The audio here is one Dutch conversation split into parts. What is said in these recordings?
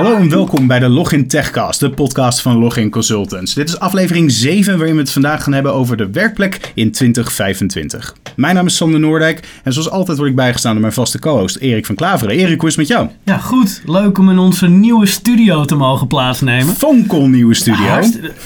Hallo en welkom bij de Login Techcast, de podcast van Login Consultants. Dit is aflevering 7 waarin we het vandaag gaan hebben over de werkplek in 2025. Mijn naam is Sander Noordijk en zoals altijd word ik bijgestaan door mijn vaste co-host Erik van Klaveren. Erik, hoe is het met jou? Ja, goed. Leuk om in onze nieuwe studio te mogen plaatsnemen. Fonkel nieuwe studio.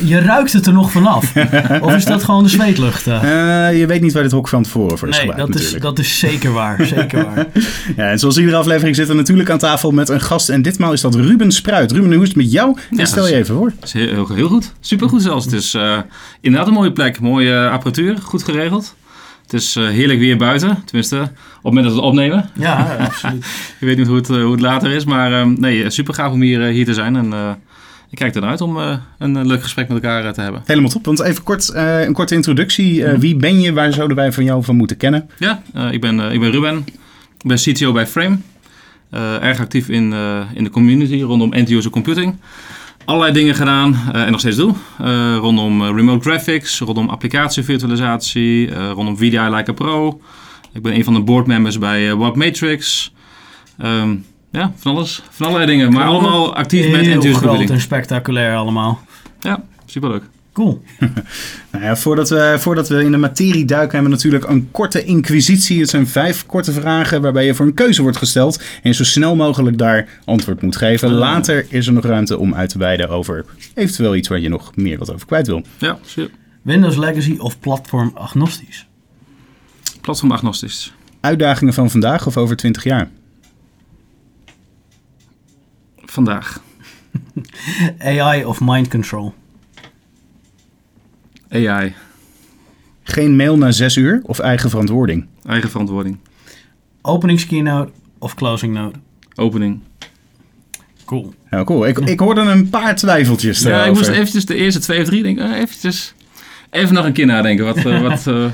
Je ruikt het er nog vanaf. of is dat gewoon de zweetlucht? eh? Eh, je weet niet waar dit hok van tevoren voor is nee, gebruikt dat is, dat is zeker waar. Zeker waar. Ja, en zoals iedere aflevering zitten we natuurlijk aan tafel met een gast en ditmaal is dat Ruben Spruit. Ruben, hoe is het met jou? En Ja, stel je even voor. Dat is heel, heel, heel goed. Supergoed zelfs. Het is eh, inderdaad een mooie plek. Mooie apparatuur. Goed geregeld. Het is eh, heerlijk weer buiten. Tenminste, op het moment dat we het opnemen. Ja, absoluut. Ik weet niet hoe het, eh, hoe het later is. Maar eh, nee, super gaaf om hier, eh, hier te zijn. En eh, ik kijk ernaar uit om eh, een eh, leuk gesprek met elkaar eh, te hebben. Helemaal top. Want even kort, eh, een korte introductie. Eh, Wie ben je? Waar zouden wij van jou van moeten kennen? Ja, eh, ik, ben, eh, ik ben Ruben. Ik ben CTO bij Frame. Eh, erg actief in, eh, in de community rondom end-user computing. Allerlei dingen gedaan eh, en nog steeds doe. Eh, rondom eh, remote graphics, rondom applicatievirtualisatie, rondom VDI Like a Pro. Ik ben een van de boardmembers bij Warp Matrix. Ehm, ja, van alles. Van allerlei dingen. Maar allemaal actief met Heel end-user groot en spectaculair allemaal. Ja, superleuk. Cool. Nou ja, voordat, we, voordat we in de materie duiken, hebben we natuurlijk een korte inquisitie. Het zijn vijf korte vragen waarbij je voor een keuze wordt gesteld. En zo snel mogelijk daar antwoord moet geven. Ah. Later is er nog ruimte om uit te wijden over eventueel iets waar je nog meer wat over kwijt wil. Ja, super. Windows Legacy of platform agnostisch? Platform agnostisch. Uitdagingen van vandaag of over 20 jaar? Vandaag. AI of mind control? AI. Geen mail na 6 uur of eigen verantwoording? Eigen verantwoording. Openingskeynote of closing note? Opening. Cool. Nou, cool. Ik, ik hoorde een paar twijfeltjes Ja, ik moest eventjes de eerste twee of drie denken. eh, eventjes, even nog een keer nadenken. Wat, eh, wat, eh,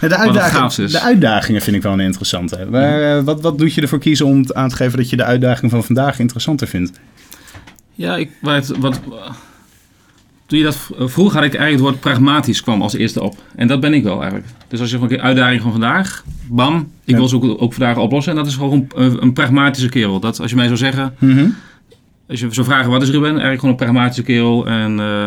Ja, de, uitdaging- is. de uitdagingen vind ik wel een interessante. Maar, wat, wat doet je ervoor kiezen om aan te geven dat je de uitdaging van vandaag interessanter vindt? ja, ik, het, wat, toen je dat v- vroeg, had ik eigenlijk het woord pragmatisch kwam als eerste op. En dat ben ik wel eigenlijk. Dus als je van de uitdaging van vandaag, bam, ik Ja. wil ze ook, ook vandaag oplossen. En dat is gewoon een, een pragmatische kerel. Dat als je mij zou zeggen, Mhm. als je zou vragen wat is Ruben, eigenlijk gewoon een pragmatische kerel. En eh,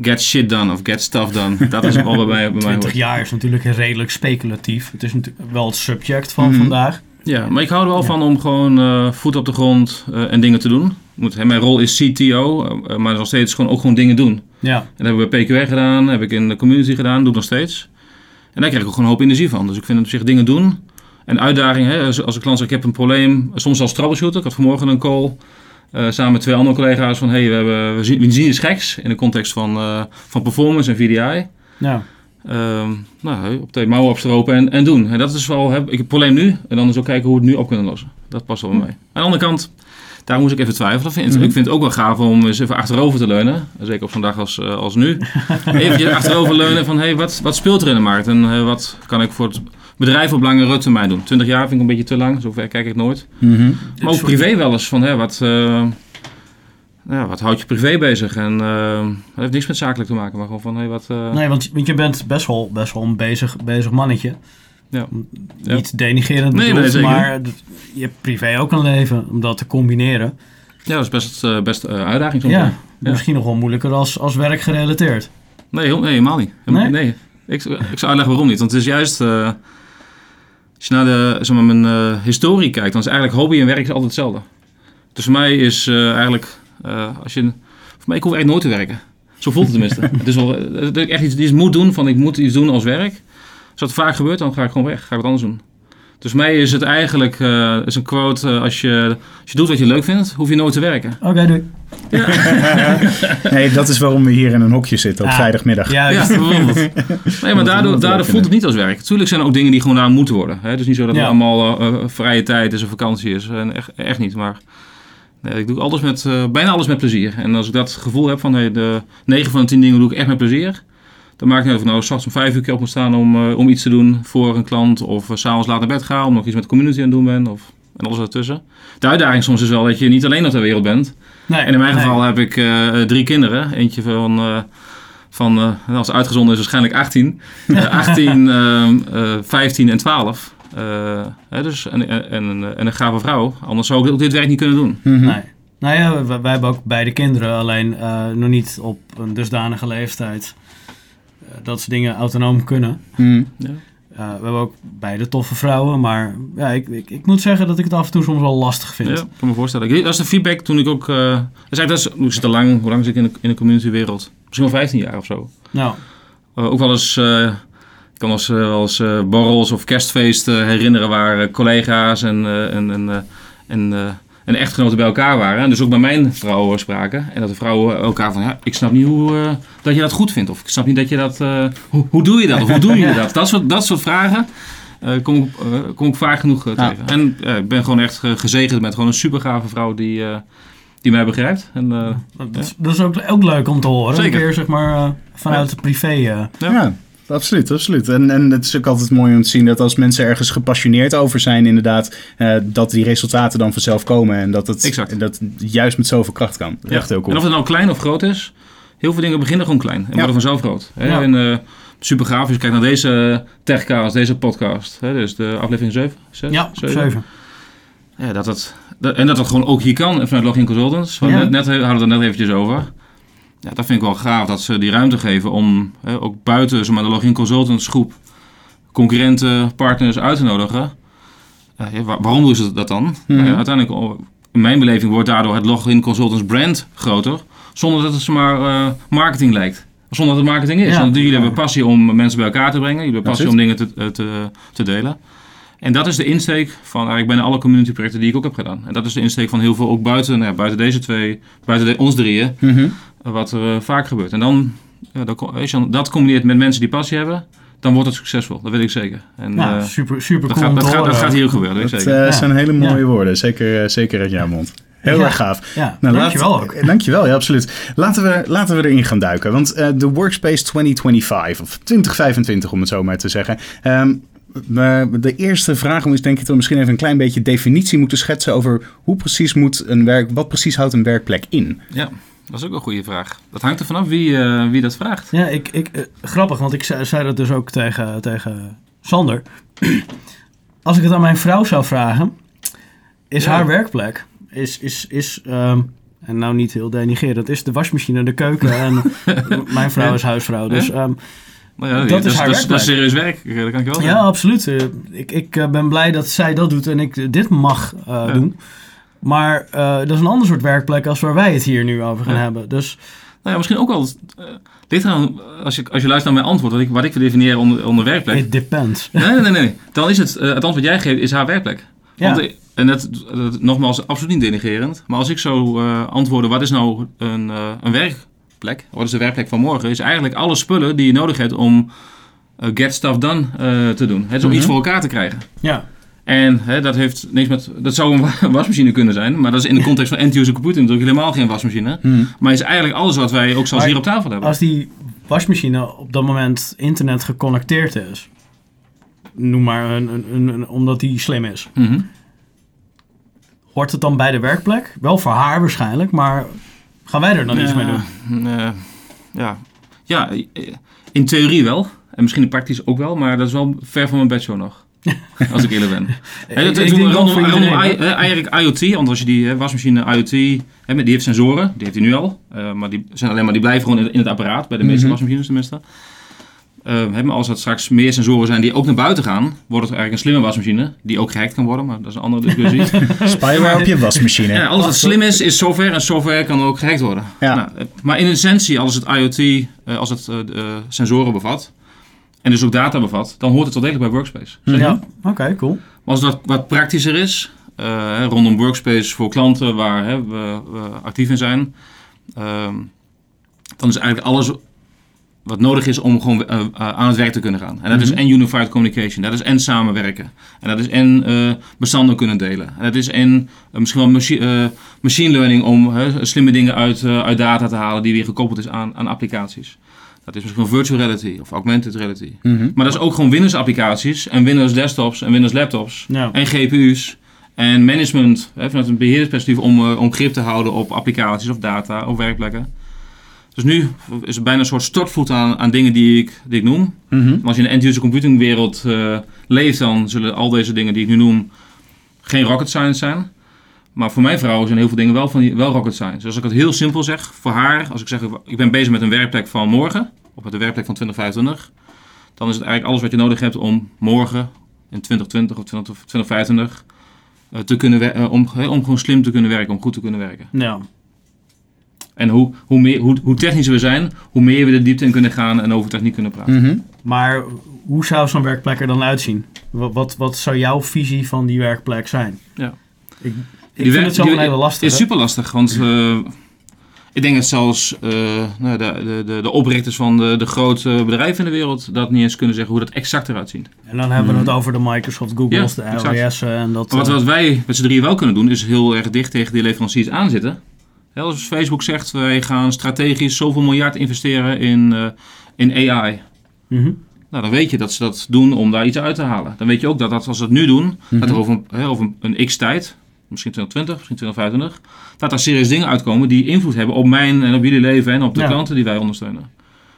get shit done of get stuff done. Dat is wel bij mij, bij mij 20 hoort. jaar is natuurlijk redelijk speculatief. Het is natuurlijk wel het subject van Mhm. vandaag. Ja, maar ik hou er wel Ja. van om gewoon eh, voet op de grond eh, en dingen te doen. Moet, hè, mijn rol is CTO, eh, maar nog steeds gewoon ook gewoon dingen doen. Ja. En dat hebben we bij PQR gedaan, heb ik in de community gedaan, doe ik nog steeds. En daar krijg ik ook gewoon een hoop energie van. Dus ik vind het op zich dingen doen. En uitdagingen, hè, als, als een klant zegt ik heb een probleem, soms als troubleshooter. Ik had vanmorgen een call eh, samen met twee andere collega's van hey, we, hebben, we, zien, we zien iets geks in de context van, eh, van performance en VDI. Ja. Ehm, nou, op de mouwen opstropen en, en doen. En dat is wel, heb ik heb het probleem nu. En dan is ook kijken hoe we het nu op kunnen lossen. Dat past wel bij mij. Aan de andere kant, daar moest ik even twijfelen. Vind, Mhm. Ik vind het ook wel gaaf om eens even achterover te leunen. Zeker op zo'n dag als, eh, als nu. even achterover leunen van, hey, wat, wat speelt er in de markt? En eh, wat kan ik voor het bedrijf op langere termijn doen? 20 jaar vind ik een beetje te lang. Zover kijk ik nooit. Mhm. Maar ook privé wel eens van, hè, wat, eh, ja, wat houdt je privé bezig? En dat heeft niks met zakelijk te maken. Maar gewoon van, hey, wat... eh, Nee, want, want je bent best wel, best wel een bezig, bezig mannetje. Ja. Niet denigerend Nee, bedoeld, nee, zeker maar je hebt privé ook een leven om dat te combineren. Ja, dat is best, eh, best eh, uitdaging soms. Ja, misschien nog wel moeilijker als, als werkgerelateerd. Nee, heel- nee, helemaal niet. Helemaal Nee? niet, nee. Ik, ik zou uitleggen waarom niet. Want het is juist... eh, als je naar de, zeg maar, mijn eh, historie kijkt... dan is eigenlijk hobby en werk altijd hetzelfde. Dus voor mij is eh, eigenlijk... eh, als je, voor mij, ik hoef echt nooit te werken. Zo voelt het tenminste. het is wel, eh, dat ik echt iets, iets moet doen van ik moet iets doen als werk. Als dat vaak gebeurt, dan ga ik gewoon weg. Ga ik wat anders doen. Dus voor mij is het eigenlijk eh, is een quote... eh, als, je, als je doet wat je leuk vindt, hoef je nooit te werken. Oké, doei. Nee, dat is waarom we hier in een hokje zitten op Ah, vrijdagmiddag. Ja, Ja, bijvoorbeeld. Nee, maar daardoor, daardoor voelt het niet als werk. Tuurlijk zijn er ook dingen die gewoon aan moeten worden. Hè? Dus niet zo dat Ja. het allemaal eh, eh, vrije tijd is of vakantie is. En echt, echt niet. Maar nee, ik doe alles met, eh, bijna alles met plezier. En als ik dat gevoel heb van hey, de 9 van de 10 dingen doe ik echt met plezier. Dan maakt het niet uit of ik nou straks om 5 uur keer op moet staan om, eh, om iets te doen voor een klant. Of uh, s'avonds laat naar bed gaan om nog iets met de community aan het doen ben. Of, en alles ertussen. De uitdaging soms is wel dat je niet alleen op de wereld bent. nee, En in mijn nee. geval heb ik eh, drie kinderen. Eentje van, eh, van eh, als het uitgezonden is, waarschijnlijk 18. Eh, 18, ehm, eh, 15 en 12. Eh, hè, dus, en, en, en, een- en een gave vrouw. Anders zou ik ook dit werk niet kunnen doen. Mhm. Nee. Nou ja, wij, wij hebben ook beide kinderen, alleen eh, nog niet op een dusdanige leeftijd dat ze dingen autonoom kunnen. Hm. Ja. Eh, we hebben ook beide toffe vrouwen, maar ja, ik, ik, ik moet zeggen dat ik het af en toe soms wel lastig vind. Ja, ik kan me voorstellen. Dat is de feedback toen ik ook... eh dat is eigenlijk, dat is, ik zit al lang, hoe lang zit ik in de, in de communitywereld? Misschien wel 15 jaar of zo. Nou, Eh, ook wel eens, eh, ik kan ons wel eens eh, borrels of kerstfeesten herinneren waar collega's en, eh, en, en, eh, en, en echtgenoten bij elkaar waren. En dus ook bij mijn vrouw eh, spraken. En dat de vrouwen elkaar van, ja, ik snap niet hoe, eh, dat je dat goed vindt. Of ik snap niet dat je dat, eh, hoe, hoe doe je dat? Of hoe doen jullie dat? Dat soort, dat soort vragen eh, kom, ik, kom ik vaak genoeg Ja. tegen. En eh, ik ben gewoon echt ge- gezegend met gewoon een super gave vrouw die, eh, die mij begrijpt. En, eh, dat, is, dat is ook, ook leuk om te horen. Zeker. Een keer zeg maar vanuit de privé. eh. Ja. Absoluut, absoluut. En, en het is ook altijd mooi om te zien dat als mensen ergens gepassioneerd over zijn, inderdaad, eh, dat die resultaten dan vanzelf komen. En dat het Exact. dat het juist met zoveel kracht kan. Dat Echt heel cool. En of het nou klein of groot is, heel veel dingen beginnen gewoon klein en worden vanzelf groot. Hè? Ja. En eh, super gaaf, als je kijkt naar deze techcast, deze podcast, hè? dus de aflevering 7. Ja, zeven. Ja, dat het, dat- en dat het gewoon ook hier kan vanuit Login Consultants. Want Ja. net, net hadden we het er net eventjes over. Ja, dat vind ik wel gaaf dat ze die ruimte geven om hè, ook buiten de Login Consultants groep concurrenten, partners uit te nodigen. Eh, ja, waar- waarom doen ze dat dan? Mhm. Nou uiteindelijk, oh, in mijn beleving, wordt daardoor het Login Consultants brand groter. Zonder dat het zomaar eh marketing lijkt. Zonder dat het marketing is. Ja. Want jullie hebben passie om mensen bij elkaar te brengen. Jullie hebben passie om dingen te, eh, te, te delen. En dat is de insteek van eigenlijk bijna alle community projecten die ik ook heb gedaan. En dat is de insteek van heel veel, ook buiten, nou ja, buiten deze twee, buiten de, ons drieën, Mhm. Wat er eh, vaak gebeurt. En dan, kom- weet je, dan- dat combineert met mensen die passie hebben, dan wordt het succesvol. Dat weet ik zeker. En, Ja, eh, super, super dat, cool gaat, om dat, gaat, dat gaat hier ook gebeuren, dat weet Dat ik zeker. eh, Ja. zijn hele mooie Ja. woorden, zeker, zeker uit jouw mond. Heel Ja. erg gaaf. Ja, Nou, dankjewel laat- ook. Dankjewel, ja, absoluut. Laten we, laten we erin gaan duiken. Want eh, de Workspace 2025, of 2025 om het zo maar te zeggen. Ehm, de eerste vraag is denk ik dat we misschien even een klein beetje definitie moeten schetsen over hoe precies moet een werk, wat precies houdt een werkplek in. Ja, dat is ook een goede vraag. Dat hangt er vanaf wie, eh, wie dat vraagt. Ja, ik, ik, eh, grappig, want ik zei, zei dat dus ook tegen, tegen Sander. Als ik het aan mijn vrouw zou vragen, is Ja. haar werkplek, is, is, is ehm, en nou niet heel denigerend, is de wasmachine, de keuken en mijn vrouw is huisvrouw. Dus Ja. ehm, ja, Dat is haar dat, is serieus werk, eh, dat kan ik wel ja, absoluut. Ik ik ben blij dat zij dat doet en ik dit mag Ja. doen. Maar eh, dat is een ander soort werkplek als waar wij het hier nu over gaan Ja. hebben. Dus Nou ja, misschien ook wel. eh ligt als je, als je luistert naar mijn antwoord, wat ik, wat ik definieer onder, onder werkplek. it depends. Nee, nee, nee, nee. Dan is het, eh, het antwoord jij geeft, is haar werkplek. Ja. Want, eh, en dat, dat- nogmaals, absoluut niet denigerend. Maar als ik zo eh antwoorden, wat is nou een, een werkplek? Wat is de werkplek van morgen? Is eigenlijk alle spullen die je nodig hebt om get stuff done te doen. Het is om Mhm. iets voor elkaar te krijgen. Ja, En hè, dat heeft niks met. Dat zou een wa- wasmachine kunnen zijn. Maar dat is in de context van end-user computing natuurlijk helemaal geen wasmachine. Maar is eigenlijk alles wat wij ook zoals Maar hier op tafel hebben. als die wasmachine op dat moment internet geconnecteerd is, noem maar een, een, een, een- omdat die slim is, Mhm. hoort het dan bij de werkplek? Wel voor haar waarschijnlijk, maar gaan wij er dan iets mee doen? Eh, ja. ja, in theorie wel. En misschien in praktisch ook wel. Maar dat is wel ver van mijn bedshow nog. Als ik eerlijk ben. Dat, ik rondom, rondom I- hè, eigenlijk IoT, want als je die hè, wasmachine IoT, hè, die heeft sensoren, die heeft hij nu al, eh, maar die zijn alleen maar die blijven gewoon in, in het apparaat, bij de meeste Mhm. wasmachines tenminste. Eh, hè, maar als er straks meer sensoren zijn die ook naar buiten gaan, wordt het eigenlijk een slimme wasmachine, die ook gehackt kan worden, maar dat is een andere discussie. Spyware op je wasmachine. Ja, alles wat slim is, is software en software kan ook gehackt worden. Ja. Nou, eh, maar in essentie, als het IoT, eh, als het eh, sensoren bevat en dus ook data bevat, dan hoort het wel degelijk bij Workspace. Mhm. Ja, oké, cool. Maar als het wat, praktischer is, eh, rondom Workspace voor klanten waar hè, we, we actief in zijn, ehm, dan is eigenlijk alles wat nodig is om gewoon eh, eh, aan het werk te kunnen gaan. En dat is Mhm. en unified communication, dat is en samenwerken. En dat is en eh, bestanden kunnen delen. En dat is en misschien wel machi- eh, machine learning om hè, slimme dingen uit, eh, uit data te halen die weer gekoppeld is aan, aan applicaties. Dat is misschien wel virtual reality of augmented reality. Mhm. Maar dat is ook gewoon Windows applicaties en Windows desktops en Windows laptops Ja. en GPU's en management hè, vanuit een beheersperspectief om, eh, om grip te houden op applicaties of data of werkplekken. Dus nu is er bijna een soort stortvoet aan, aan dingen die ik, die ik noem. Mhm. Maar als je in de end-user computing wereld eh, leeft, dan zullen al deze dingen die ik nu noem geen rocket science zijn. Maar voor mijn vrouw zijn heel veel dingen wel, van, die- wel rocket science. Dus als ik het heel simpel zeg, voor haar, als ik zeg ik ben bezig met een werkplek van morgen, met een werkplek van 2025, dan is het eigenlijk alles wat je nodig hebt om morgen in 2020 of 20 of 2025 eh, te kunnen eh, om, om gewoon slim te kunnen werken, om goed te kunnen werken. Ja. En hoe, hoe, meer, hoe, hoe technischer we zijn, hoe meer we de diepte in kunnen gaan en over techniek kunnen praten. Mhm. Maar hoe zou zo'n werkplek er dan uitzien? Wat, wat, wat zou jouw visie van die werkplek zijn? Ja. Ik, ik Die vind werk- het zelf die- een hele lastig. is super lastig, want eh, ik denk dat zelfs eh, nou, de, de, de, de oprichters van de, de grote bedrijven in de wereld dat niet eens kunnen zeggen hoe dat exact eruit ziet. En dan hebben we het over de Microsoft, Google's, Ja, de exact. LWS'en en dat... Maar wat, eh, wat wij met z'n drieën wel kunnen doen, is heel erg dicht tegen die leveranciers aanzitten. Hè, Als Facebook zegt, wij gaan strategisch zoveel miljard investeren in, eh, in AI. mhm. Nou, dan weet je dat ze dat doen om daar iets uit te halen. Dan weet je ook dat, dat als ze het nu doen, dat er over, een- hè, over een, een x-tijd, misschien 2020, misschien 2025, dat er serieus dingen uitkomen die invloed hebben op mijn en op jullie leven en op de Ja. klanten die wij ondersteunen.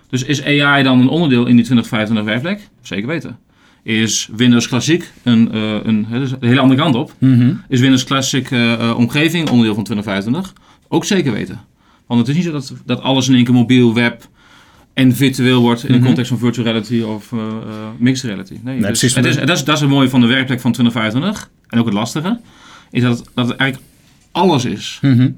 Dus is AI dan een onderdeel in die 2025 werkplek? Zeker weten. Is Windows Classic een, eh, een, dus de hele andere kant op? Mhm. Is Windows Classic eh, eh, omgeving onderdeel van 2025? Ook zeker weten. Want het is niet zo dat, dat alles in één keer mobiel, web en virtueel wordt in de Mhm. context van virtual reality of mixed reality. Nee, dus precies. het is, dat, is, dat is het mooie van de werkplek van 2025 en ook het lastige, is dat, dat het eigenlijk alles is. Mhm.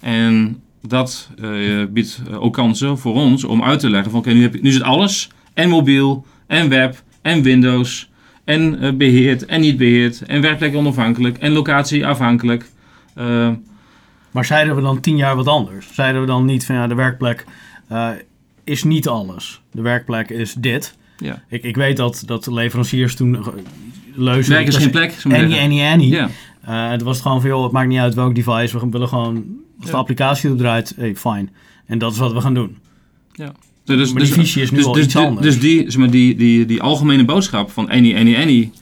En dat eh, biedt eh, ook kansen voor ons om uit te leggen van oké, nu, heb je- nu zit alles en mobiel en web en Windows en eh, beheerd en niet beheerd en werkplek onafhankelijk en locatie afhankelijk. Maar zeiden we dan tien jaar wat anders? Zeiden we dan niet van ja, de werkplek is niet alles. De werkplek is dit. ja. Ik, ik weet dat, dat leveranciers toen leuzen. Werk is geen plek. Annie. Annie, Annie. Ja, Eh, het was gewoon van, joh, het maakt niet uit welk device. We willen gewoon, als de Ja. applicatie erop draait, hey, fijn. En dat is wat we gaan doen. dus, Maar die visie is nu dus, wel dus, iets dus, anders. Dus die, zeg maar, die, die, die algemene boodschap van Annie, Annie, Annie,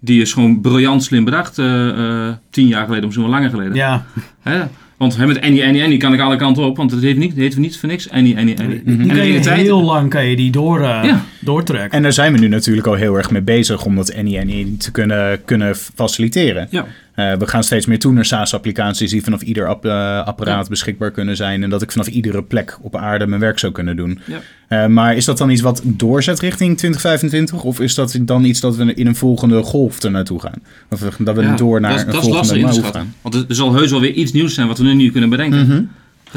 die is gewoon briljant slim bedacht eh, eh, tien jaar geleden, misschien wel langer geleden. Ja, Hè? Want hè, met Annie, Annie, Annie kan ik alle kanten op, want het heet niet, het heet niet voor niks Annie, Annie. die En heel lang kan je die door, eh, Ja. doortrekken. En daar zijn we nu natuurlijk al heel erg mee bezig om dat Annie Annie te kunnen, kunnen faciliteren. ja, Eh, we gaan steeds meer toe naar SaaS-applicaties die vanaf ieder app- eh, apparaat beschikbaar kunnen zijn. En dat ik vanaf iedere plek op aarde mijn werk zou kunnen doen. Ja. Eh, maar is dat dan iets wat doorzet richting 2025? Of is dat dan iets dat we in een volgende golf er naartoe gaan? Of dat we Ja, door naar dat, een dat is volgende move schatten. Want er, zal heus wel weer iets nieuws zijn wat we nu niet kunnen bedenken. Mhm.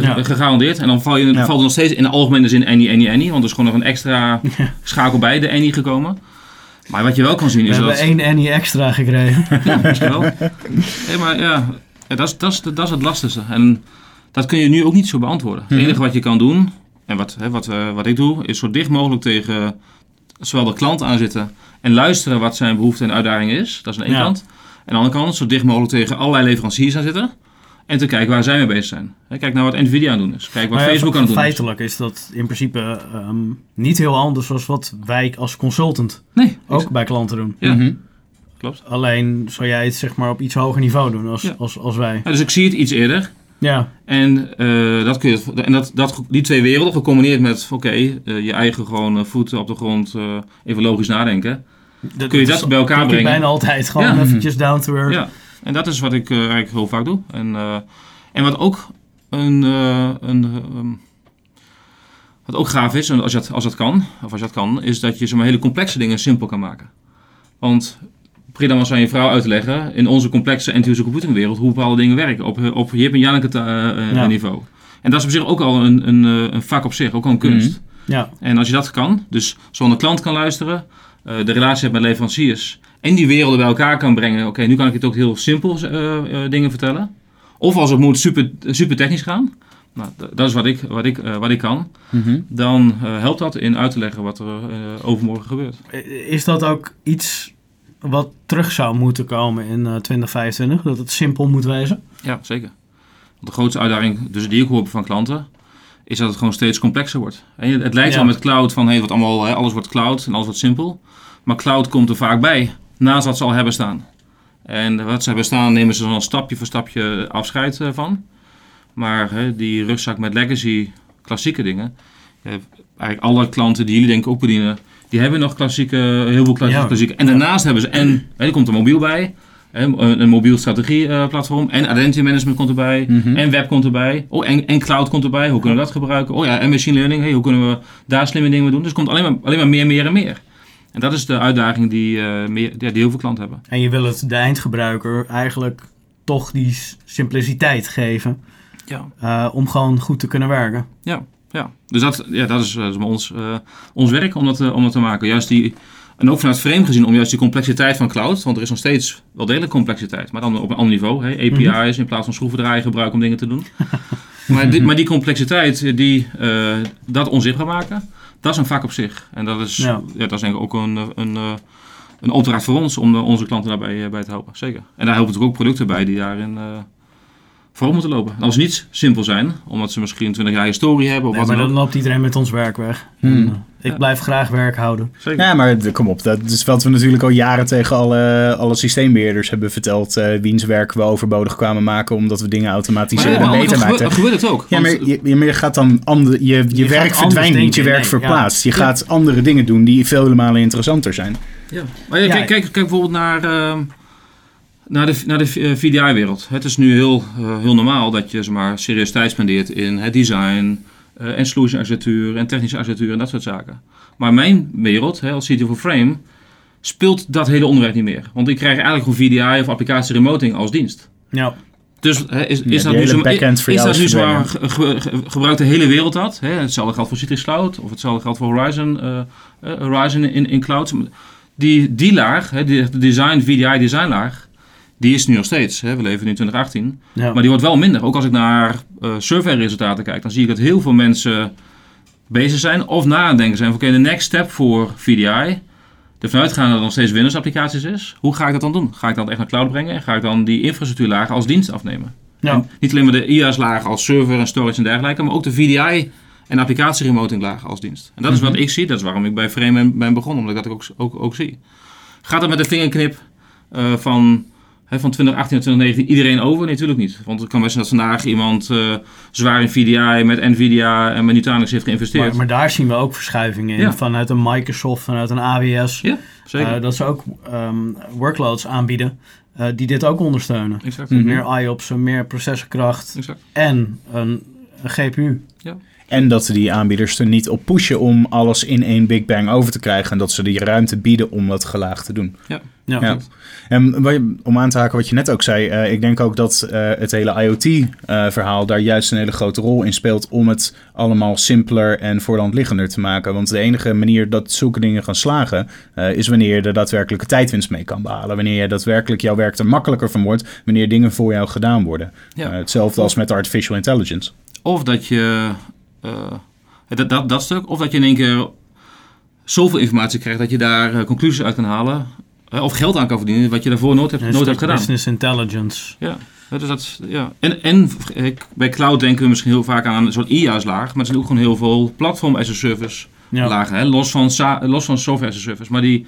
Ja. Gegarandeerd. En dan val je, Ja. valt er nog steeds in de algemene zin Annie, Annie, Annie. Want er is gewoon nog een extra schakel bij de Annie gekomen. Maar wat je wel kan zien we is hebben dat... één Annie extra gekregen. Ja, misschien wel. Nee, maar ja, dat, is, dat, is, dat is het lastigste. En dat kun je nu ook niet zo beantwoorden. Het Mhm. enige wat je kan doen, en wat, hè, wat, eh, wat ik doe, is zo dicht mogelijk tegen zowel de klant aanzitten en luisteren wat zijn behoefte en uitdaging is. Dat is aan de ene Ja. kant. En aan de andere kant zo dicht mogelijk tegen allerlei leveranciers aan zitten. En te kijken waar zij mee bezig zijn. Hè, Kijk naar wat Nvidia aan het doen is. Kijk wat ja, Facebook aan het doen is. Feitelijk is dat in principe ehm, niet heel anders dan wat wij als consultant Nee, ook bij klanten doen. Ja. Mhm. klopt. Alleen zou jij het zeg maar op iets hoger niveau doen als, Ja. als, als wij. Ja, dus ik zie het iets eerder. Ja, En, eh, dat kun je, en dat, dat, die twee werelden gecombineerd met, oké, eh, je eigen gewoon eh, voeten op de grond, eh, even logisch nadenken. Kun je dat bij elkaar brengen? bijna altijd gewoon Ja. eventjes down to earth. En dat is wat ik eh, eigenlijk heel vaak doe. En, eh, en wat ook een, eh, een ehm, wat ook gaaf is, en als je dat, als dat kan, of als je dat kan, is dat je zeg maar, hele complexe dingen simpel kan maken. Want probeer dan eens aan je vrouw uit te leggen, in onze complexe end-user computingwereld, hoe bepaalde dingen werken op, op Jip en Janneke Ja. niveau. En dat is op zich ook al een, een, een vak op zich, ook al een kunst. Ja. En als je dat kan, dus zo'n klant kan luisteren, de relatie hebt met leveranciers en die werelden bij elkaar kan brengen. Oké, nu kan ik het ook heel simpel eh, eh, dingen vertellen. Of als het moet super, super technisch gaan. Nou, dat is wat ik, wat ik, eh, wat ik kan. Mhm. Dan eh, helpt dat in uit te leggen wat er eh, overmorgen gebeurt. Is dat ook iets wat terug zou moeten komen in eh, 2025? Dat het simpel moet wezen? Ja, zeker. Want de grootste uitdaging dus die ik hoor van klanten, is dat het gewoon steeds complexer wordt. En het lijkt Ja. wel met cloud van hey, wat allemaal, hè, alles wordt cloud en alles wordt simpel. Maar cloud komt er vaak bij, naast wat ze al hebben staan. En wat ze hebben staan nemen ze dan stapje voor stapje afscheid eh, van. Maar hè, die rugzak met legacy, klassieke dingen. eh, eigenlijk alle klanten die jullie denk ik ook bedienen, die hebben nog klassieke, heel veel klassieke. Ja. klassieke. En daarnaast hebben ze, en hè, er komt er mobiel bij, een, een mobiel strategieplatform. en identity management komt erbij. Mhm. En web komt erbij. Oh, en, en cloud komt erbij. Hoe kunnen we dat gebruiken? Oh ja, en machine learning. Hey, hoe kunnen we daar slimme dingen mee doen? Dus het komt alleen maar, alleen maar meer, meer en meer. En dat is de uitdaging die, eh, meer, ja, die heel veel klanten hebben. En je wil het de eindgebruiker eigenlijk toch die simpliciteit geven Ja. eh, om gewoon goed te kunnen werken. Ja, dus dat, ja, dat is, eh, dat is ons, ons werk om dat, om dat te maken. Juist die, en ook vanuit frame gezien, om juist die complexiteit van cloud, want er is nog steeds wel degelijk complexiteit, maar dan op een ander niveau. Hè? API's in plaats van schroevendraaien gebruiken om dingen te doen. maar, die, maar die complexiteit, die dat onzichtbaar maken, dat is een vak op zich. En dat is, Ja. ja. dat is denk ik ook een, eh, een, eh, een opdracht voor ons om de- onze klanten daarbij eh, bij te helpen. Zeker. En daar helpen natuurlijk ook producten bij die daarin... eh voorop moeten lopen. En als ze niet simpel zijn, omdat ze misschien 20 jaar historie hebben of Nee, wat maar dan dan loopt iedereen met ons werk weg. Hmm. En, eh, ik Ja. blijf graag werk houden. Zeker. Ja, maar kom op. Dat is wat we natuurlijk al jaren tegen alle, alle systeembeheerders hebben verteld. eh wiens werk we overbodig kwamen maken omdat we dingen Maar, automatiseren ja, en maar beter maakten. dan gebeurt het ook. Ja, Want- maar je, je, maar je gaat dan ander, je, je, Je werk verdwijnt niet, je werk verplaatst. Je gaat andere dingen doen die vele malen interessanter zijn. Ja. Maar ja, kijk, kijk, kijk bijvoorbeeld naar, ehm, naar de, naar de eh, VDI-wereld. Het is nu heel, eh, heel normaal dat je zeg maar, serieus tijd spendeert in het design en solution architectuur en technische architectuur en dat soort zaken. Maar mijn wereld, hè, als CTO voor Frame, speelt dat hele onderwerp niet meer. Want ik krijg eigenlijk gewoon VDI of applicatie remoting als dienst. Ja, Dus hè, is, Ja, is dat nu zo, is dat nu zo maar ge- ge- ge- gebruikt de hele wereld dat? Hè? Hetzelfde geldt voor Citrix Cloud of hetzelfde geldt voor Horizon, eh, eh, Horizon in, in cloud. Die, die laag, hè, die, design, VDI design laag, die is nu nog steeds. Hè? We leven nu in 2018. ja. Maar die wordt wel minder. Ook als ik naar eh surveyresultaten kijk, dan zie ik dat heel veel mensen bezig zijn of na aan het denken zijn. van, Oké, de next step voor VDI. Ervan uitgaan dat er nog steeds Windows applicaties is. Hoe ga ik dat dan doen? Ga ik dat echt naar cloud brengen? En ga ik dan die infrastructuurlagen als dienst afnemen? ja. Niet alleen maar de IaaS-lagen als server en storage en dergelijke, maar ook de VDI en applicatie-remoting lagen als dienst. En dat is wat ik zie, dat is waarom ik bij Frame ben, begonnen, omdat ik dat ook, ook, ook zie. Gaat het met de vingerknip eh, van, van 2018 naar 2019 iedereen over? Nee, natuurlijk niet. Want het kan best zijn dat vandaag iemand eh, zwaar in VDI met NVIDIA en met Nutanix heeft geïnvesteerd. Maar, maar daar zien we ook verschuivingen in. Ja. Vanuit een Microsoft, vanuit een AWS. Ja, zeker. eh, dat ze ook ehm, workloads aanbieden eh, die dit ook ondersteunen. exact. Mhm. Meer IOPS, meer processorkracht exact. en een, een GPU. En dat die aanbieders er niet op pushen om alles in één Big Bang over te krijgen. En dat ze die ruimte bieden om dat gelaagd te doen. Ja. Ja. En wat je- om aan te haken wat je net ook zei, eh, ik denk ook dat eh, het hele IoT-verhaal daar juist een hele grote rol in speelt om het allemaal simpeler en voor de hand liggender te maken. Want de enige manier dat zulke dingen gaan slagen, eh, is wanneer je er daadwerkelijke tijdwinst mee kan behalen. Wanneer je daadwerkelijk jouw werk er makkelijker van wordt, wanneer dingen voor jou gedaan worden. Ja. Eh, hetzelfde als met artificial intelligence. Of dat je eh, dat, dat, dat stuk, of dat je in één keer zoveel informatie krijgt dat je daar eh, conclusies uit kan halen. eh, of geld aan kan verdienen wat je daarvoor nooit hebt, nooit hebt gedaan. business intelligence. Ja, dus dat, ja. En, en bij cloud denken we misschien heel vaak aan een soort IaaS-laag, maar er zijn ook gewoon heel veel platform as a service Ja. lagen, hè? Los, van los van software as a service. Maar die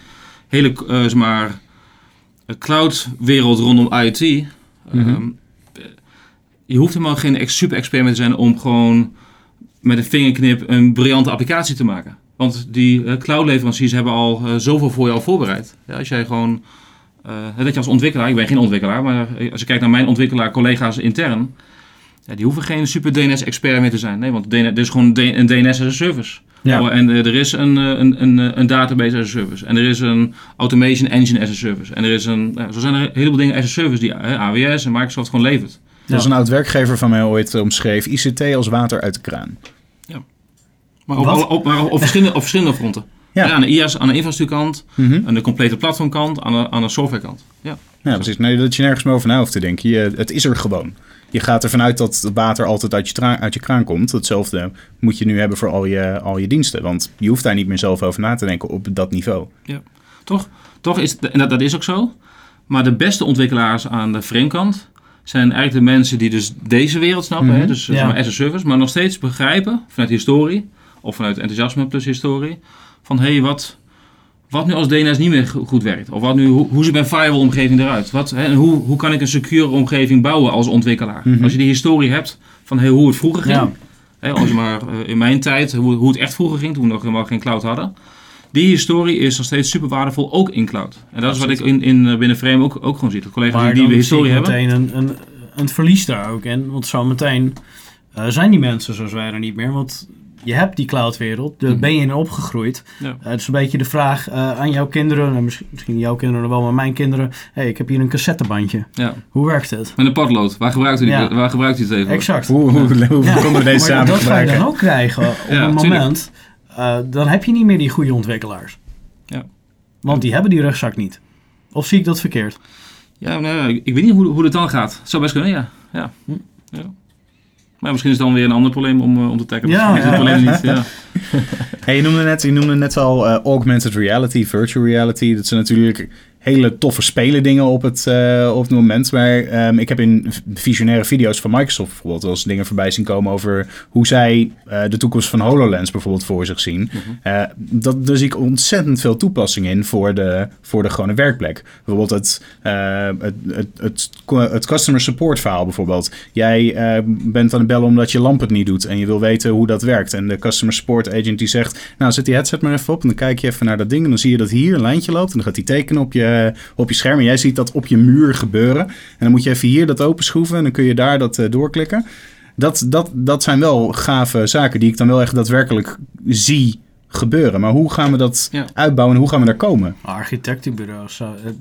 hele eh, zeg maar, eh, cloud-wereld rondom IoT, Mhm. ehm, je hoeft helemaal geen ex- super-expert te zijn om gewoon met een vingerknip een briljante applicatie te maken. Want die eh, cloud-leveranciers hebben al eh, zoveel voor je al voorbereid. Ja, als jij gewoon, eh, dat je als ontwikkelaar, ik ben geen ontwikkelaar, maar als je kijkt naar mijn ontwikkelaar-collega's intern, ja, die hoeven geen super DNS-expert meer te zijn. Nee, want DNS, er is gewoon een DNS as a service. Ja. Oh, en er is een, een, een, een database as a service. En er is een automation engine as a service. En er is een, zo zijn er een heleboel dingen as a service die AWS en Microsoft gewoon levert. Er is een oud werkgever van mij ooit omschreef ICT als water uit de kraan. Maar op, op, maar op, verschillende, op verschillende fronten. Ja. Ja. aan de IaaS, aan de infrastructuurkant, Mhm. aan de complete platformkant, aan de, aan de softwarekant. Ja. Ja, precies. Nee, dat je nergens meer over na hoeft te denken. Je, het is er gewoon. Je gaat ervan uit dat het water altijd uit je, tra- uit je kraan komt. Hetzelfde moet je nu hebben voor al je, al je diensten. Want je hoeft daar niet meer zelf over na te denken op dat niveau. Toch? Toch is, en dat, dat is ook zo. Maar de beste ontwikkelaars aan de framekant zijn eigenlijk de mensen die dus deze wereld snappen. Mhm. hè, dus Ja. zeg maar as a service. Maar nog steeds begrijpen vanuit historie. Of vanuit enthousiasme plus historie. Van hé, hey, wat, wat nu als DNS niet meer go- goed werkt? Of wat nu, hoe, hoe ziet mijn firewall omgeving eruit? Wat, hè, en hoe, hoe kan ik een secure omgeving bouwen als ontwikkelaar? Mhm. Als je die historie hebt van hey, hoe het vroeger ging. Ja. Hè, als je maar eh, in mijn tijd, hoe, hoe het echt vroeger ging, toen we nog helemaal geen cloud hadden. Die historie is nog steeds super waardevol, ook in cloud. En dat is wat ik in, in, eh, binnen Frame ook, ook gewoon zie. Dat collega's Maar die zie historie hebben. meteen een, een, een verlies daar ook in. Want zo meteen eh, zijn die mensen zoals wij er niet meer. Want je hebt die cloudwereld, daar Mhm. ben je in opgegroeid. Ja. Eh, het is een beetje de vraag eh, aan jouw kinderen, nou, misschien, misschien jouw kinderen nog wel, maar mijn kinderen. hey, ik heb hier een cassettebandje. Ja. Hoe werkt het? Met een potlood. Waar gebruikt u, die, Ja. waar gebruikt u het even? Exact. Hoe, hoe, hoe Ja, konden we deze maar samen dat ga je dan ook krijgen op Ja, een tuurlijk. Eh, dan heb je niet meer die goede ontwikkelaars. Ja. Want die hebben die rugzak niet. Of zie ik dat verkeerd? Ja, nou, ja, ik, ik weet niet hoe, hoe het dan gaat. Het zou best kunnen, ja. ja. Hm. ja. Maar misschien is het dan weer een ander probleem om, eh, om te tackelen. Ja, Misschien is het probleem niet. Ja. Hey, je, noemde net, je noemde net al eh, augmented reality, virtual reality. Dat zijn natuurlijk hele toffe spelen dingen op het, eh, op het moment. Maar ehm, ik heb in visionaire video's van Microsoft bijvoorbeeld wel eens dingen voorbij zien komen over hoe zij eh, de toekomst van HoloLens bijvoorbeeld voor zich zien. Eh, dat, daar zie ik ontzettend veel toepassingen in voor de, voor de gewone werkplek. Bijvoorbeeld het, het, het, het, het customer support verhaal bijvoorbeeld. Jij bent aan het bellen omdat je lamp het niet doet en je wil weten hoe dat werkt. En de customer support agent die zegt, nou zet die headset maar even op en dan kijk je even naar dat ding en dan zie je dat hier een lijntje loopt en dan gaat hij tekenen op je, op je scherm en jij ziet dat op je muur gebeuren. En dan moet je even hier dat openschroeven en dan kun je daar dat eh, doorklikken. Dat, dat, dat zijn wel gave zaken die ik dan wel echt daadwerkelijk zie gebeuren. Maar hoe gaan we dat Ja. uitbouwen en hoe gaan we daar komen? Architectenbureaus, eh, de-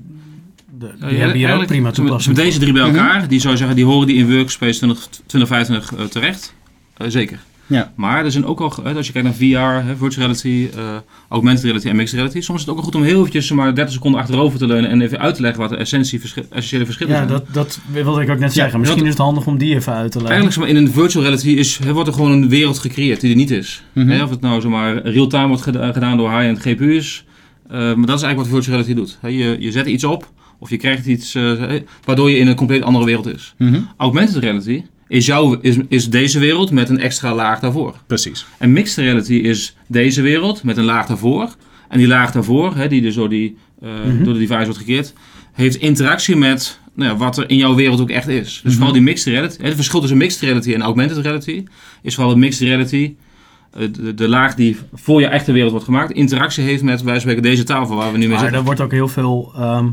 die Ja, hebben hier ook eigenlijk, prima toepassing Met deze drie bij Mhm. elkaar, die zou zeggen, die horen die in Workspace 20, 2025 eh, terecht. Eh, zeker. Ja. Maar er zijn ook al, als je kijkt naar VR, virtual reality, eh, augmented reality en mixed reality, soms is het ook wel goed om heel eventjes maar 30 seconden achterover te leunen en even uit te leggen wat de essentie, essentiële verschillen Ja, zijn. dat, dat wilde ik ook net zeggen. Misschien dat- is het handig om die even uit te leggen. Eigenlijk zeg maar, in een virtual reality is, wordt er gewoon een wereld gecreëerd die er niet is. Mhm. Of het nou zeg maar, real-time wordt geda- gedaan door high-end GPU's. eh, maar dat is eigenlijk wat virtual reality doet. Je, je zet iets op of je krijgt iets eh, waardoor je in een compleet andere wereld is. Mhm. Augmented reality is, jouw, is, is deze wereld met een extra laag daarvoor. Precies. En mixed reality is deze wereld met een laag daarvoor. En die laag daarvoor, hè, die dus door, die, eh, Mhm. door de device wordt gecreëerd, heeft interactie met nou ja, wat er in jouw wereld ook echt is. Dus Mhm. vooral die mixed reality. hè, Het verschil tussen mixed reality en augmented reality is vooral dat mixed reality. eh, De, de laag die voor je echte wereld wordt gemaakt, interactie heeft met wij spreken deze tafel waar we nu mee Maar zitten. er wordt ook heel veel, ehm,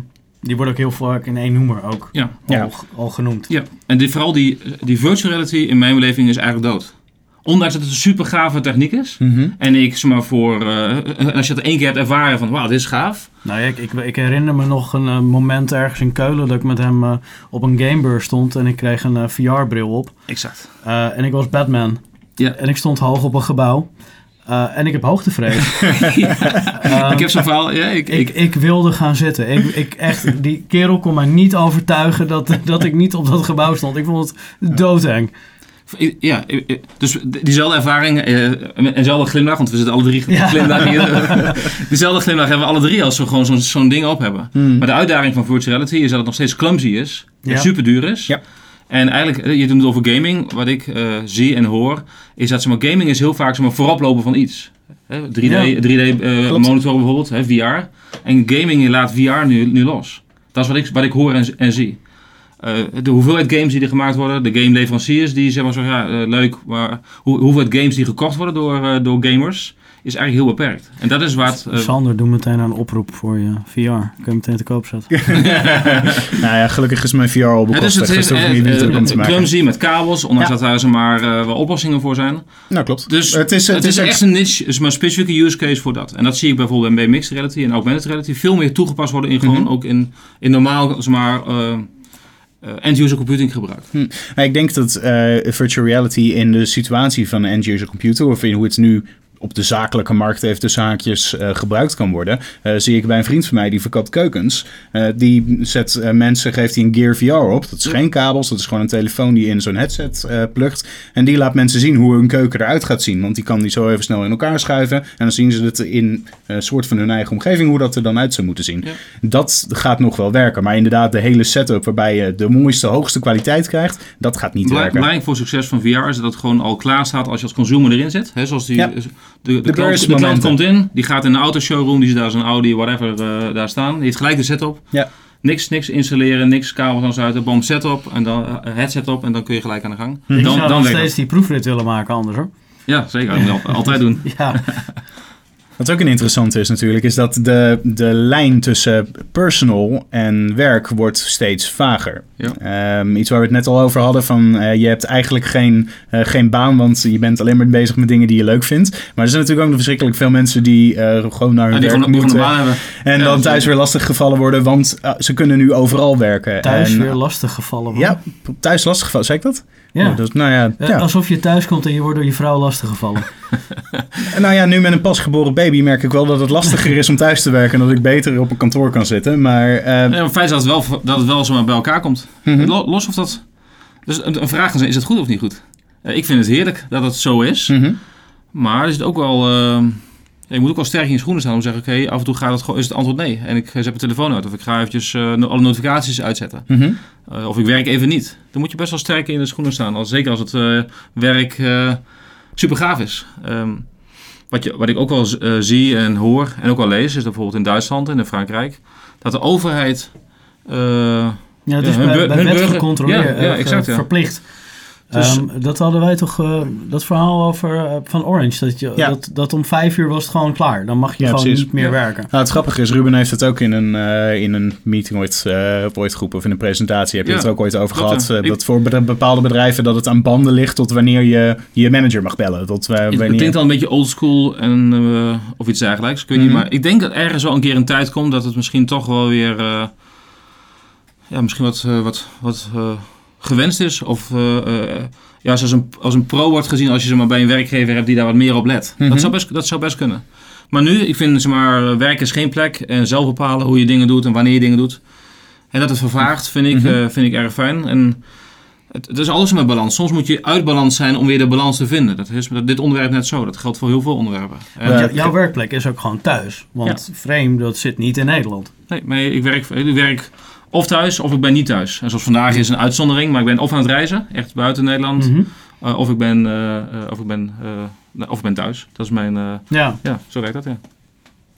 die wordt ook heel vaak in één noemer ook Ja. Ja. al, genoemd. Ja, en die, vooral die, die virtual reality in mijn beleving is eigenlijk dood. Ondanks dat het een super gave techniek is. Mhm. En ik zeg maar voor, eh, als je het één keer hebt ervaren van wauw, dit is gaaf. Nou, ja, ik, ik, ik herinner me nog een eh, moment ergens in Keulen dat ik met hem eh, op een gamebeurs stond en ik kreeg een eh, VR-bril op. Exact. Eh, en ik was Batman. Ja. En ik stond hoog op een gebouw. Eh, en ik heb hoogtevrees. Ik heb zo'n verhaal, ja, ik, ik, ik, ik wilde gaan zitten. Ik, ik echt, die kerel kon mij niet overtuigen dat, dat ik niet op dat gebouw stond. Ik vond het doodeng. ja, dus diezelfde ervaring eh, en dezelfde glimlach, want we zitten alle drie Ja. glimlach hier. diezelfde glimlach hebben we alle drie als we gewoon zo'n zo'n ding op hebben. Mhm. Maar de uitdaging van virtual reality is dat het nog steeds clumsy is, Ja. het super duur is. Ja. En eigenlijk, eh, je doet het over gaming, wat ik eh, zie en hoor, is dat zeg maar, gaming is heel vaak zeg maar, vooroplopen van iets. Hè, 3D, Ja. 3D eh, Klopt. monitoren bijvoorbeeld, hè, VR. En gaming laat VR nu, nu los. Dat is wat ik, wat ik hoor en, en zie. Eh, de hoeveelheid games die er gemaakt worden, de game leveranciers die zeggen maar zo, ja, leuk, maar hoe, hoeveelheid games die gekocht worden door, door gamers is eigenlijk heel beperkt. En dat is wat... eh, Sander, doe meteen een oproep voor je VR. Kun je meteen te koop zetten. Nou ja, gelukkig is mijn VR al het is, bekostigd, het is eh, druk om te eh, maken. clumsy met kabels, ondanks Ja. dat daar zeg maar, eh, wel oplossingen voor zijn. Nou, klopt. Dus het is, het, is, echt- echt een niche, is maar een specifieke use case voor dat. En dat zie ik bijvoorbeeld bij mixed reality en augmented reality veel meer toegepast worden in gewoon Mhm. ook in, in normaal zeg maar, eh, eh, end-user computing gebruik. Nou, ik denk dat eh, virtual reality in de situatie van een end-user computer, of in hoe het nu op de zakelijke markt even tussen haakjes eh, gebruikt kan worden, eh, zie ik bij een vriend van mij die verkoopt keukens. Eh, die zet mensen, geeft hij een Gear VR op. Dat is geen kabels, dat is gewoon een telefoon die in zo'n headset plugt. En die laat mensen zien hoe een keuken eruit gaat zien. Want die kan die zo even snel in elkaar schuiven. En dan zien ze het in een soort van hun eigen omgeving, hoe dat er dan uit zou moeten zien. Ja. Dat gaat nog wel werken. Maar inderdaad, de hele setup waarbij je de mooiste, hoogste kwaliteit krijgt, dat gaat niet Bela- werken. Belangrijk voor succes van VR is dat het gewoon al klaar staat als je als consumer erin zit. Hè, zoals die, Ja. De, de, de, klant, de komt in, die gaat in de autoshowroom, die ziet daar zijn Audi, whatever, eh, daar staan. Die heeft gelijk de setup. Ja. Niks, niks installeren, niks kabels aansluiten, bom setup en dan eh, headset op en dan kun je gelijk aan de gang. Ik Dan, zou dan nog steeds die proefrit willen maken anders hoor. Ja, zeker. Dat moet je al- altijd doen. Ja, Wat ook een interessante is natuurlijk, is dat de, de lijn tussen personal en werk wordt steeds vager. Ja. Ehm, iets waar we het net al over hadden, van eh, je hebt eigenlijk geen, eh, geen baan, want je bent alleen maar bezig met dingen die je leuk vindt. Maar er zijn natuurlijk ook nog verschrikkelijk veel mensen die eh, gewoon naar hun Ja, die werk moeten. een baan hebben. En Ja, dan thuis is- weer lastig gevallen worden, want ze kunnen nu overal werken. Thuis en, weer lastig gevallen worden. Ja, thuis lastig gevallen, zei ik dat? Ja. Oh, dus, nou ja, Eh, ja. Alsof je thuis komt en je wordt door je vrouw lastig gevallen. En Nou ja, nu met een pasgeboren baby merk ik wel dat het lastiger is om thuis te werken en dat ik beter op een kantoor kan zitten. Maar eh, Ja, maar het feit is dat het wel, dat het wel zomaar bij elkaar komt. mhm. Lo- Los of dat... Dus een, een vraag is, is het goed of niet goed? Eh, ik vind het heerlijk dat het zo is. Mhm. Maar er zit ook wel... je moet ook wel sterk in je schoenen staan om te zeggen... Oké, af en toe gaat het gewoon, is het antwoord nee. En ik zet mijn telefoon uit. Of ik ga eventjes eh, alle notificaties uitzetten. Mhm. Eh, of ik werk even niet. Dan moet je best wel sterk in de schoenen staan. Als, zeker als het eh, werk super gaaf is. Ehm, wat, je, wat ik ook wel zie en hoor en ook wel lees... is dat bijvoorbeeld in Duitsland en in Frankrijk... dat de overheid... Ja, het Ja, is hun bij, bur- bij hun wet burger- gecontroleerd, ja, ja, exact, ja. verplicht. Dus- Ehm, dat hadden wij toch, eh, dat verhaal over eh, van Orange, dat, je, Ja. dat, dat om vijf uur was het gewoon klaar. Dan mag je Ja, gewoon precies. niet meer Ja. werken. Nou, het grappige is, Ruben heeft het ook in een, eh, in een meeting ooit, eh, ooit geroepen, of in een presentatie heb je Ja, het ook ooit over gehad. eh, Ik- dat voor be- bepaalde bedrijven dat het aan banden ligt tot wanneer je je manager mag bellen. Tot, eh, Het, het wanneer... klinkt al een beetje oldschool en, eh, of iets dergelijks. Ik weet Mhm. niet, maar ik denk dat ergens wel een keer een tijd komt dat het misschien toch wel weer, eh, ja, misschien wat, eh, wat, wat eh, gewenst is. Of eh, eh, ja, als een, als een pro wordt gezien als je zeg maar, bij een werkgever hebt die daar wat meer op let. Mhm. dat, zou best, dat zou best kunnen. Maar nu, ik vind zeg maar, werk is geen plek en zelf bepalen hoe je dingen doet en wanneer je dingen doet. En dat het vervaagt vind ik, Mhm. eh, vind ik erg fijn. En het, het is alles met balans. Soms moet je uit balans zijn om weer de balans te vinden. Dat is met dit onderwerp net zo. Dat geldt voor heel veel onderwerpen. En- Ja. Jou- jouw werkplek is ook gewoon thuis. Want frame, dat zit niet in Nederland. Nee, maar ik werk, ik werk of thuis of ik ben niet thuis. En zoals vandaag is een uitzondering, maar ik ben of aan het reizen, echt buiten Nederland, Mhm. eh, of, ik ben, eh, eh, of, ik ben, nou, of ik ben thuis. Dat is mijn, Ja, ja, zo werkt dat, ja.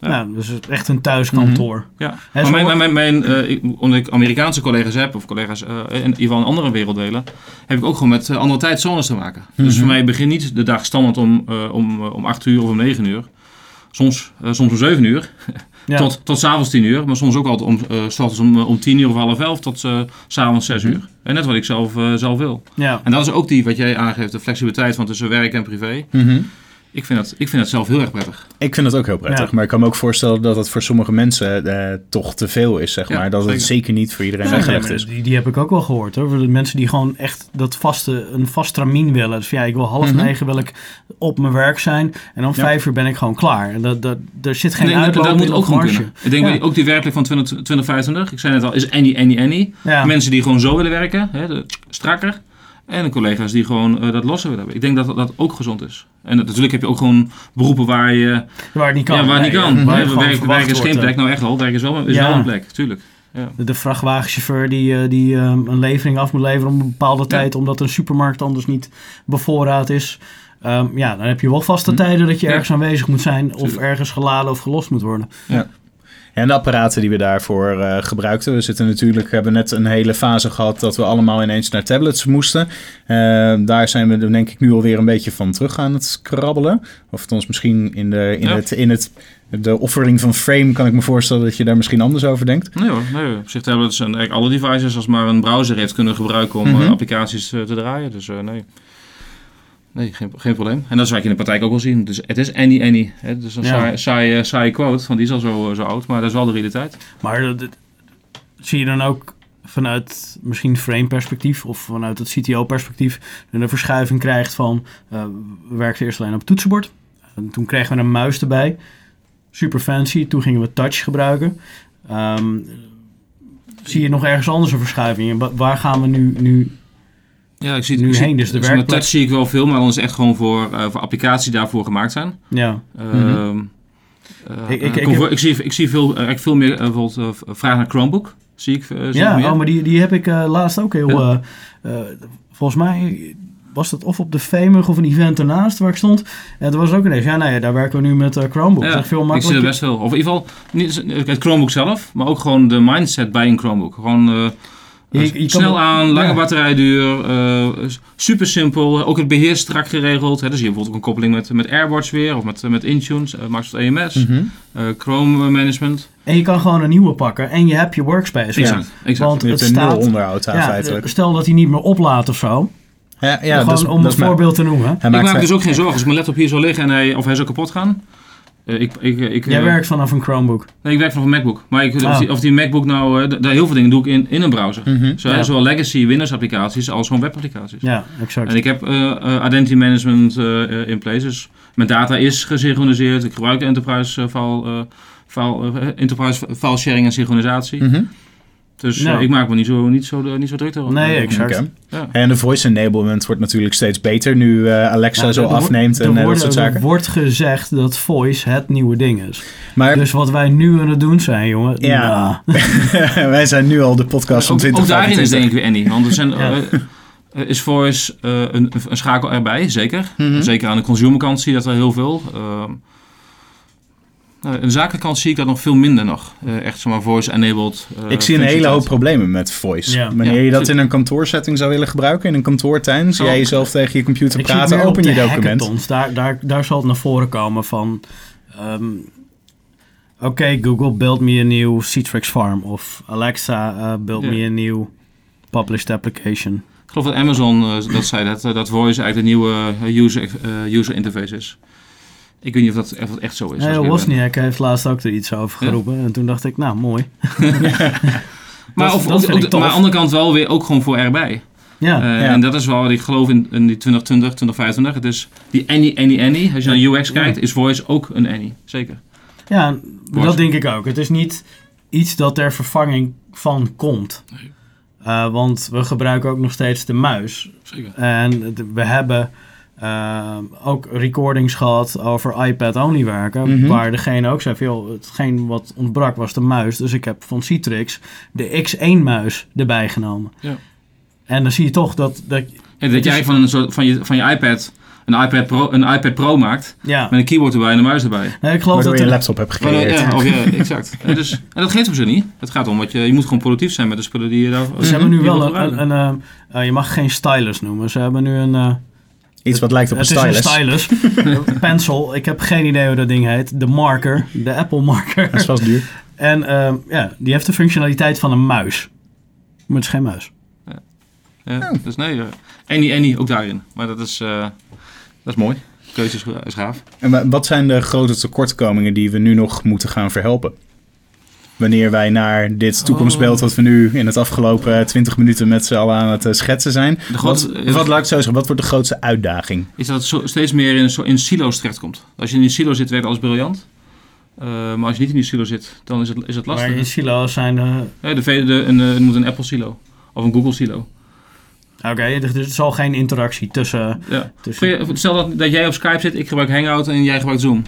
Ja. Nou, dus echt een thuiskantoor. ja. Hè, Maar mijn, mijn, mijn, ik- omdat ik Amerikaanse collega's heb, of collega's in ieder geval in andere werelddelen, heb ik ook gewoon met andere tijdzones te maken. Dus Mhm. voor mij begint niet de dag standaard om, om, om 8 uur of om 9 uur. Soms, soms om 7 uur. Ja. Tot, tot s'avonds 10 uur, maar soms ook altijd om, s ochtends om, eh, om 10 uur of half 11 tot s s'avonds 6 Mhm. uur. En net wat ik zelf, zelf wil. ja. En dat is ook die, wat jij aangeeft, de flexibiliteit van tussen werk en privé. Mhm. Ik vind dat, ik vind dat zelf heel erg prettig. Ik vind dat ook heel prettig, Ja. maar ik kan me ook voorstellen dat het voor sommige mensen eh, toch te veel is, zeg Ja, maar. Dat het zeker. zeker niet voor iedereen weggelegd nee, is. Die, die heb ik ook wel gehoord hoor. Voor de mensen die gewoon echt dat vaste, een vast tramien willen. Dus ja, ik wil half Mhm. negen wil ik op mijn werk zijn. En om Ja. vijf uur ben ik gewoon klaar. En dat, dat, er zit geen dat, uitloop dat moet in ook gewoon kunnen. Ik denk Ja. dat ook die werkelijk van 20, 2025, ik zei net al, is any, any, any. Ja. Mensen die gewoon zo willen werken, hè, de, strakker. En de collega's die gewoon eh, dat losser willen hebben. Ik denk dat dat ook gezond is. En dat- natuurlijk heb je ook gewoon beroepen waar je... Waar het niet kan. ja, waar het niet kan. waar Hè, gewoon werk, werk is geen eh. plek. Nou echt wel, werk is wel, is Ja. wel een plek, tuurlijk. Ja. De, de vrachtwagenchauffeur die, eh, die eh, een levering af moet leveren om een bepaalde tijd, omdat een supermarkt anders niet bevoorraad is. Ehm, ja, dan heb je wel vaste Hm. tijden dat je Ja. ergens aanwezig moet zijn of Tuurlijk. ergens geladen of gelost moet worden. En de apparaten die we daarvoor eh, gebruikten. We zitten natuurlijk, hebben net een hele fase gehad dat we allemaal ineens naar tablets moesten. Eh, daar zijn we denk ik nu alweer een beetje van terug aan het krabbelen. Of het ons misschien in, de, in, Ja. het, in het, de offering van Frame kan ik me voorstellen dat je daar misschien anders over denkt. Nee hoor, nee. Op zich tablets en eigenlijk alle devices als maar een browser heeft kunnen gebruiken om Mhm. eh, applicaties te draaien. Dus nee. Nee, geen, geen probleem. En dat wat je in de praktijk ook wel zien. Dus het is any, any. Hè? Het is een Ja. saaie, saaie, saaie quote, want die is al zo, zo oud. Maar dat is wel de realiteit. Maar dat- dat- zie je dan ook vanuit misschien frame perspectief of vanuit het CTO perspectief een verschuiving krijgt van eh, we werkten eerst alleen op het toetsenbord. En toen kregen we een muis erbij. Super fancy. Toen gingen we touch gebruiken. Ehm, zie je nog ergens anders een verschuiving? in? Wa- Waar gaan we nu, nu Ja, ik zie Nu ik zie- heen, dus de met werkplek. touch zie ik wel veel, maar dan is het echt gewoon voor, eh, voor applicaties die daarvoor gemaakt zijn. ja. Ik- ik- ik conver- heb- ik, zie, ik zie veel, eh, eigenlijk veel meer eh, bijvoorbeeld vraag naar Chromebook. Zie ik, zie ja oh, maar die, die heb ik laatst ook heel... Volgens mij was dat of op de Femig of een event ernaast waar ik stond. En toen was ook ineens, ja, nou ja, daar werken we nu met Chromebook. Ja, dat is veel ik zie makkelijker. er best veel. Of in ieder geval, niet het Chromebook zelf, maar ook gewoon de mindset bij een Chromebook. Gewoon, eh, Je- je kan Snel aan, lange ja. batterijduur, eh, super simpel. Ook het beheer strak geregeld. Hè. Dus je hebt bijvoorbeeld ook een koppeling met, met AirWatch weer, of met, met Intune, uh, Microsoft EMS, Mhm. eh, Chrome Management. En je kan gewoon een nieuwe pakken en je hebt je workspace. Ja. Exact. Want Je het hebt een nul staat... onderhoud aan Ja, feitelijk. stel dat hij niet meer oplaadt of zo. Ja, ja gewoon dat is- om een voorbeeld te noemen. Hij ik maak dus ook geen zorgen als mijn laptop hier zou liggen en hij, of hij zou kapot gaan. Eh, ik, ik, ik, Jij eh, werkt vanaf een Chromebook. Nee, ik werk vanaf een MacBook. Maar ik, Ah. of, die, of die MacBook nou, eh, daar heel veel dingen doe ik in, in een browser. Mhm. Zo, Ja. Zowel legacy Windows applicaties als gewoon webapplicaties. Ja, exact. En ik heb eh, eh, identity management eh, eh, in place. Dus mijn data is gesynchroniseerd. Ik gebruik enterprise, eh, file, eh, file, eh, enterprise file sharing en synchronisatie. Mhm. Dus eh, ik maak me niet zo, niet zo, niet zo druk erover. Nee, exact. Ja. En de voice enablement wordt natuurlijk steeds beter nu eh, Alexa Ja, zo er- er afneemt Er en eh, dat soort Er zaken. wordt gezegd dat voice het nieuwe ding is. Maar Dus wat wij nu aan het doen zijn, jongen. Ja. nou, wij zijn nu al de podcast van Ook, ook daarin is 2025. denk ik weer Annie. Want er zijn, Ja. is voice eh, een, een schakel erbij, zeker. Mhm. Zeker aan de consumerkant zie je dat er heel veel. Nou, de zakenkant zie ik dat nog veel minder nog. Eh, echt zomaar voice-enabled. eh, Ik zie een hele hoop problemen met voice. Ja. Wanneer Ja, je dat in een kantoorsetting zou willen gebruiken, in een kantoortuin, zie jij jezelf tegen je computer ik praten, open je document. Daar, daar, daar zal het naar voren komen van... ehm, Oké, Google, build me a new Citrix farm. Of Alexa, uh, build me a new published application. Ik geloof dat Amazon eh, dat zei dat, eh, dat voice eigenlijk de nieuwe eh, user, eh, user interface is. Ik weet niet of dat, of dat echt zo is. Nee. Wozniak heeft laatst ook er iets over Ja. geroepen. En toen dacht ik, nou, mooi. Maar, aan de andere kant wel weer ook gewoon voor erbij. Ja, Eh, Ja. En dat is wel ik geloof in, in die 2020, 2025. Het is die Any, Any, Any. Als je naar UX kijkt, is voice ook een Any. Zeker. ja dat denk ik ook. Het is niet iets dat ter vervanging van komt. Nee. Eh, want we gebruiken ook nog steeds de muis. Zeker. En we hebben eh, ook recordings gehad over iPad-only werken. Mhm. Waar degene ook zei, joh, hetgeen wat ontbrak was de muis. Dus ik heb van Citrix de X1-muis erbij genomen. Ja. En dan zie je toch dat... dat dat jij is- van, een soort, van, je, van je iPad een iPad, Pro, een iPad Pro maakt. ja, Met een keyboard erbij en een muis erbij. nee, ik geloof Waardoor dat je een laptop hebt gecreëerd. ja, of ja, exact. En, dus, en dat geeft op zich niet. Het gaat om wat je, je moet gewoon productief zijn met de spullen die je daar. Ze hebben nu wel een, een, gebruiken. een, eh, eh, je mag geen stylus noemen. Ze hebben nu een, eh, Iets wat lijkt op een het is stylus. een stylus, een pencil. Ik heb geen idee hoe dat ding heet. De marker, de Apple marker. Dat is vast duur. En ehm, ja, die heeft de functionaliteit van een muis. Maar het is geen muis. Ja, dus nee, eh, Annie, Annie ook daarin. Maar dat is, eh, dat is mooi. Keuze is, is gaaf. En wa- wat zijn de grote tekortkomingen die we nu nog moeten gaan verhelpen? Wanneer wij naar dit toekomstbeeld wat we nu in het afgelopen 20 minuten met z'n allen aan het eh, schetsen zijn. De Wat, grootste- wat laat ik zo zeggen, wat wordt de grootste uitdaging? Is dat het zo, steeds meer in, in silo's terechtkomt. Als je in die silo zit, werkt alles briljant. Eh, maar als je niet in die silo zit, dan is het, is het lastig. Maar in silo's zijn... eh, Ja, de, de, een, eh, moet een Apple silo. Of een Google silo. Oké, dus er zal geen interactie tussen... Ja. tussen Stel dat, dat jij op Skype zit, ik gebruik Hangout en jij gebruikt Zoom.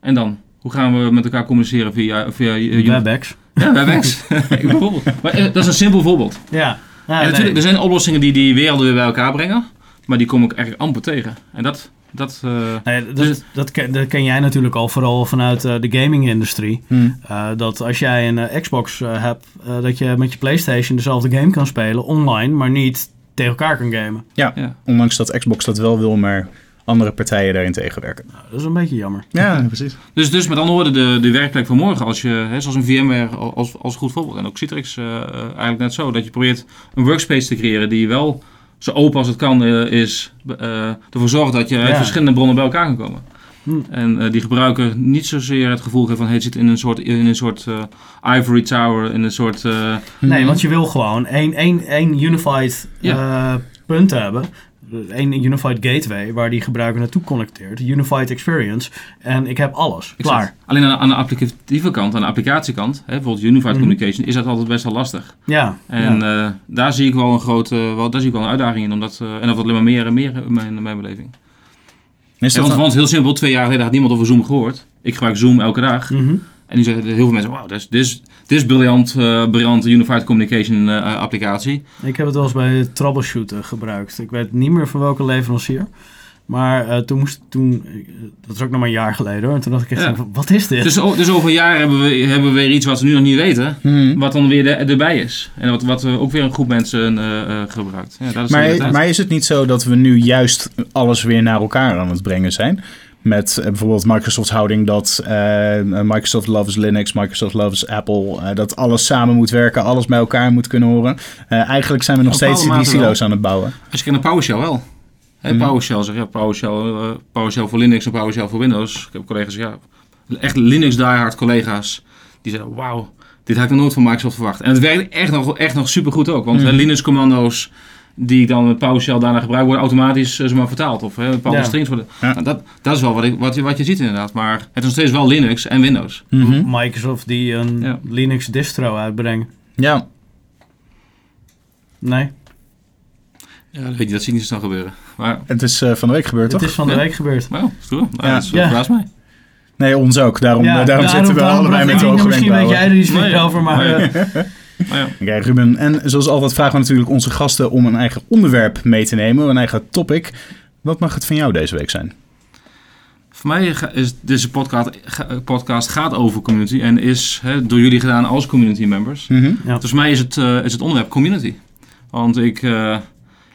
En dan? Hoe gaan we met elkaar communiceren via... via uh, WebEx. Ja, WebEx. Bijvoorbeeld. Maar eh, dat is een simpel voorbeeld. Ja. Ja, en nee. natuurlijk, er zijn oplossingen die die werelden weer bij elkaar brengen. Maar die kom ik eigenlijk amper tegen. En dat... dat eh, Nee, dat, Dus- dat, ken, dat ken jij natuurlijk al vooral vanuit eh, de gaming-industrie. Eh, dat als jij een Xbox hebt, eh, dat je met je PlayStation dezelfde game kan spelen online, maar niet tegen elkaar kan gamen. Ja, ja. ondanks dat Xbox dat wel wil, maar andere partijen daarin tegenwerken. Nou, dat is een beetje jammer. Ja, precies. Dus, dus met andere woorden, de, de werkplek van morgen, als je, hè, zoals een VMware als, als goed voorbeeld, en ook Citrix eh, eh, eigenlijk net zo, dat je probeert een workspace te creëren die wel zo open als het kan eh, is, eh, ervoor zorgt dat je uit Ja. verschillende bronnen bij elkaar kan komen. Hm. En eh, die gebruiker niet zozeer het gevoel geeft van, hey, het zit in een soort, in een soort eh, ivory tower, in een soort... eh, Nee, want je wil gewoon één, één, één unified eh, punt hebben. Één unified gateway waar die gebruiker naartoe connecteert. Unified experience. En ik heb alles. exact. Klaar. Alleen aan, aan de applicatieve kant, aan de applicatiekant, hè, bijvoorbeeld Unified Mhm. Communication, is dat altijd best wel lastig. Ja. En ja. eh, daar zie ik wel een grote, wel, daar zie ik wel een uitdaging in. Omdat, eh, en dat wordt alleen maar meer en meer in mijn, in mijn beleving. Is Ja, dat want, dan- want heel simpel, twee jaar geleden had niemand over Zoom gehoord. Ik gebruik Zoom elke dag. Mhm. En nu zeggen heel veel mensen, wauw, dit is, dit is, dit is briljant, eh, briljant Unified Communication eh, applicatie. Ik heb het wel eens bij troubleshooten gebruikt. Ik weet niet meer van welke leverancier. Maar eh, toen moest toen, dat is ook nog maar een jaar geleden hoor. En toen dacht ik echt, Ja. van, wat is dit? Dus, dus over een jaar hebben we, hebben we weer iets wat we nu nog niet weten. Mhm. Wat dan weer de- erbij is. En wat, wat ook weer een groep mensen eh, eh, gebruikt. Ja, dat is Maar, maar is het niet zo dat we nu juist alles weer naar elkaar aan het brengen zijn? Met eh, bijvoorbeeld Microsoft's houding dat eh, Microsoft loves Linux, Microsoft loves Apple. eh, dat alles samen moet werken, alles bij elkaar moet kunnen horen. Eh, eigenlijk zijn we nog Op steeds die wel. silo's aan het bouwen. Als je kijkt naar PowerShell wel. Hè, Mhm. PowerShell zeg ja, PowerShell, eh, PowerShell voor Linux en PowerShell voor Windows. Ik heb collega's, ja, echt Linux diehard collega's. Die zeggen, wauw, dit had ik nog nooit van Microsoft verwacht. En het werkt echt nog, echt nog supergoed ook. Want hè, Linux commando's die ik dan met PowerShell daarna gebruik, worden automatisch eh, zeg maar, vertaald. Of hè, bepaalde Ja. strings worden. Ja. Nou, dat, dat is wel wat, ik, wat, je, wat je ziet inderdaad. Maar het is nog steeds wel Linux en Windows. Mhm. Microsoft die een Ja. Linux distro uitbrengt. Ja, Nee, Ja, dat weet je, dat zie ik niet zo snel gebeuren. Maar, het is eh, van de week gebeurd, het toch? is van de week gebeurd. nou, is goed. Nou, Ja. Dat is, Ja. verbaast mij. Nee, ons ook. Daarom, Ja, eh, daarom, zitten we allebei met de hoge Misschien weet jij er iets meer over, maar... Nee. eh, Maar ja. Oké, Ruben. En zoals altijd vragen we natuurlijk onze gasten om een eigen onderwerp mee te nemen, een eigen topic. Wat mag het van jou deze week zijn? Voor mij is deze podcast, podcast gaat over community en is hè, door jullie gedaan als community members. Mhm. Ja. Dus voor mij is het, eh, is het onderwerp community. Want ik, eh,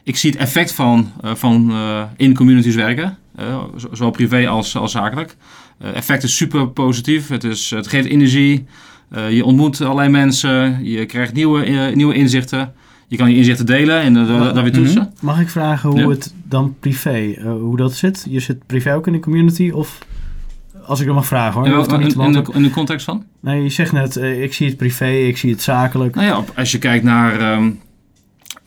ik zie het effect van, eh, van eh, in communities werken, zo- zowel privé als, als zakelijk. Het effect is super positief, het, is, het geeft energie, je ontmoet allerlei mensen, je krijgt nieuwe, eh, nieuwe inzichten. Je kan die inzichten delen en uh, dat weer toetsen. Mag ik vragen hoe Ja. het dan privé, eh, hoe dat zit? Je zit privé ook in de community of... Als ik dat mag vragen hoor. In, je in, in, de, beantwoorden. in de context van? Nee, je zegt net, eh, ik zie het privé, ik zie het zakelijk. Nou ja, als je kijkt naar ehm,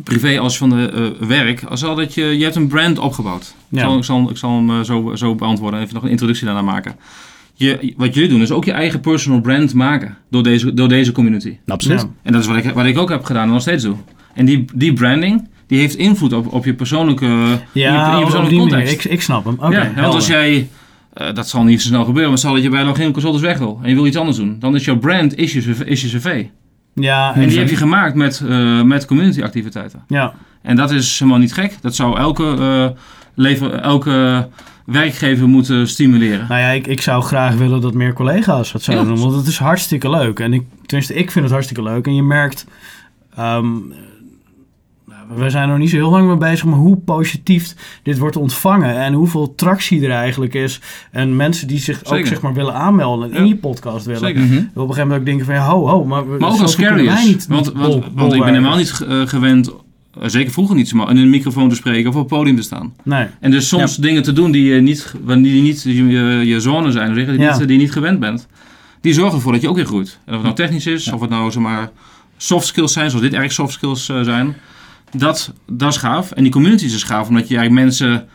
privé als van de eh, werk, als al dat je, je hebt een brand opgebouwd. Ja. Ik, zal, ik, zal, ik zal hem eh, zo, zo beantwoorden, even nog een introductie daarna maken. Je, wat jullie doen is ook je eigen personal brand maken door deze, door deze community. Absoluut. Ja. En dat is wat ik, wat ik ook heb gedaan en nog steeds doe. En die, die branding, die heeft invloed op, op je persoonlijke, in je, persoonlijke context. Ik, ik snap hem. Oké, ja, want als jij, eh, dat zal niet zo snel gebeuren, maar stel dat je bij Login Consultants weg wil en je wil iets anders doen, dan is jouw brand is je, is je cv. Ja, En die heb je gemaakt met, eh, met community activiteiten. Ja, En dat is helemaal niet gek. Dat zou elke, eh, lever, elke werkgever moeten stimuleren. nou ja, ik, ik zou graag willen dat meer collega's het zouden Ja. doen. Want het is hartstikke leuk. En ik, tenminste, ik vind het hartstikke leuk. En je merkt, nou, we zijn er nog niet zo heel lang mee bezig, maar hoe positief dit wordt ontvangen. En hoeveel tractie er eigenlijk is. En mensen die zich ook zeg maar willen aanmelden en in je podcast willen. Zeker. Mhm. Op een gegeven moment ook denken van, ja, ho, ho. Maar, Maar ook als niet, want, want, bol- want ik ben helemaal niet eh, gewend, zeker vroeger niet, maar in een microfoon te spreken of op het podium te staan. Nee. En dus soms dingen te doen die, je niet, die niet je, je, zone zijn, die, Ja. niet, die je niet gewend bent. Die zorgen ervoor dat je ook weer groeit. En of het nou technisch is, of het nou zeg maar, soft skills zijn, zoals dit erg soft skills eh, zijn. Dat, dat is gaaf. En die community is dus gaaf, omdat je eigenlijk mensen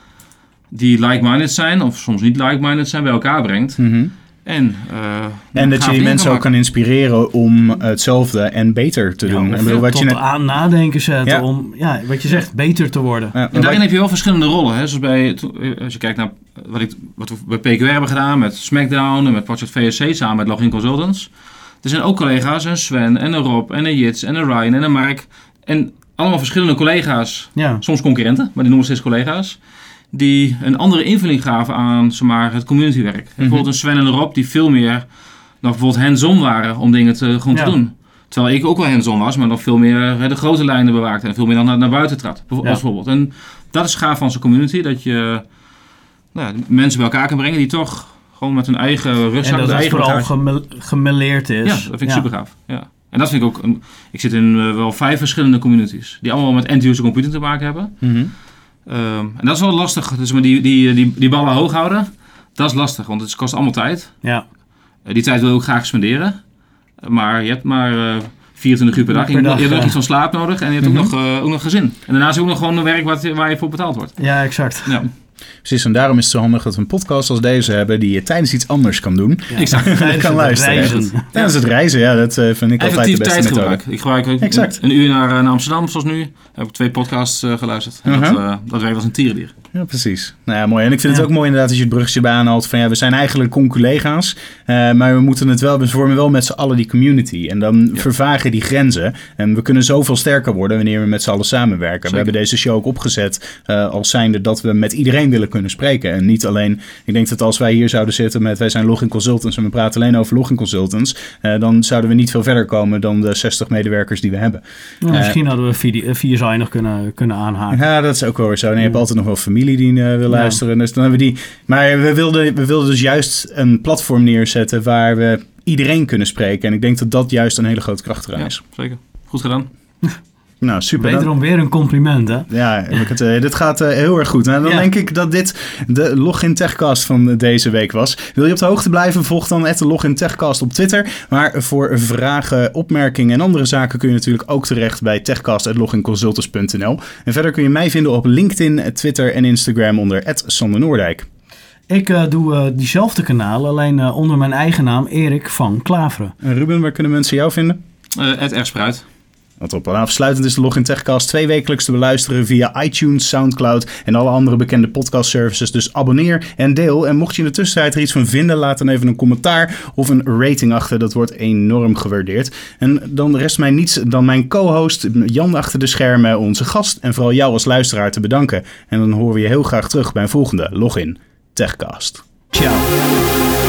die like-minded zijn, of soms niet like-minded zijn, bij elkaar brengt. Mhm. En, eh, En dat je die mensen ook kan inspireren om hetzelfde en beter te Ja, doen. ik bedoel, wat tot je net, aan nadenken zetten Ja. om, ja, wat je zegt, beter te worden. Ja, En daarin heb je wel verschillende rollen. Hè? Zoals bij, eh, als je kijkt naar wat, ik, wat we bij PQR hebben gedaan met SmackDown en met Project VSC samen met Login Consultants. Er zijn ook collega's, een Sven en een Rob en een Jits en een Ryan en een Mark. En allemaal verschillende collega's, Ja, soms concurrenten, maar die noemen we steeds collega's. Die een andere invulling gaven aan zeg maar, het communitywerk. Bijvoorbeeld een Sven en Rob die veel meer dan bijvoorbeeld hands-on waren om dingen te, gewoon Ja. te doen. Terwijl ik ook wel hands-on was, maar nog veel meer hè, de grote lijnen bewaakte en veel meer dan naar, naar buiten trad. bijvo- Ja. Als voorbeeld. En dat is gaaf van zo'n community, dat je nou, ja, mensen bij elkaar kan brengen die toch gewoon met hun eigen en rustzak, dat het vooral bagage- gemel- gemêleerd is. Ja, dat vind ik super gaaf. Ja. En dat vind ik ook, een, ik zit in eh, wel vijf verschillende communities, die allemaal met end-user computing te maken hebben. Mhm. Ehm, en dat is wel lastig, dus maar die, die, die, die ballen hoog houden, dat is lastig, want het kost allemaal tijd. Ja, Eh, die tijd wil je ook graag spenderen. Eh, maar je hebt maar eh 24 uur per dag. Per dag, je hebt ook ja. iets van slaap nodig. En je hebt Mhm. ook, nog, eh, ook nog gezin. En daarnaast ook nog gewoon een werk wat, waar je voor betaald wordt. ja exact. Ja, Precies, en daarom is het zo handig dat we een podcast als deze hebben die je tijdens iets anders kan doen. Ja. Exact. Tijdens kan luisteren. reizen. Tijdens het reizen, ja, dat eh, vind ik altijd de beste methode. tijdgebruik. Ik gebruik Exact. een, een uur naar, eh, naar Amsterdam, zoals nu. Heb ik twee podcasts eh, geluisterd. En dat, Uh-huh. eh, dat werkt als een tierendier. Ja, precies. Nou ja, mooi. En ik vind het ook mooi inderdaad als je het bruggetje aanhaalt van ja, we zijn eigenlijk conculega's, uh, maar we moeten het wel, we vormen wel met z'n allen die community. En dan vervagen die grenzen. En we kunnen zoveel sterker worden wanneer we met z'n allen samenwerken. We hebben deze show ook opgezet uh, als zijnde dat we met iedereen willen kunnen spreken. En niet alleen, ik denk dat als wij hier zouden zitten met wij zijn login consultants en we praten alleen over login consultants, uh, dan zouden we niet veel verder komen dan de 60 medewerkers die we hebben. Nou, misschien hadden we vier, vier nog kunnen, kunnen aanhaken. Ja, dat is ook wel weer zo. En je hebt altijd nog wel familie die uh, wil luisteren. Dus dan hebben we die. Maar we wilden, we wilden dus juist een platform neerzetten waar we iedereen kunnen spreken. En ik denk dat dat juist een hele grote kracht eraan is. zeker. Goed gedaan. Nou, super. Wederom weer een compliment, hè? Ja, het, uh, dit gaat uh, heel erg goed. Nou, dan ja. denk ik dat dit de Login Techcast van deze week was. Wil je op de hoogte blijven? Volg dan de Login Techcast op Twitter. Maar voor vragen, opmerkingen en andere zaken kun je natuurlijk ook terecht bij techcast.loginconsultants.nl. En verder kun je mij vinden op LinkedIn, Twitter en Instagram onder Sander Noordijk. Ik uh, doe uh, diezelfde kanalen, alleen uh, onder mijn eigen naam Erik van Klaveren. En Ruben, waar kunnen mensen jou vinden? Het Erspruit. Wat op. En afsluitend is de Login Techcast twee wekelijks te beluisteren via iTunes, Soundcloud en alle andere bekende podcast services. Dus abonneer en deel. En mocht je in de tussentijd er iets van vinden, laat dan even een commentaar of een rating achter. Dat wordt enorm gewaardeerd. En dan rest mij niets dan mijn co-host Jan achter de schermen, onze gast en vooral jou als luisteraar te bedanken. En dan horen we je heel graag terug bij een volgende Login Techcast. Ciao.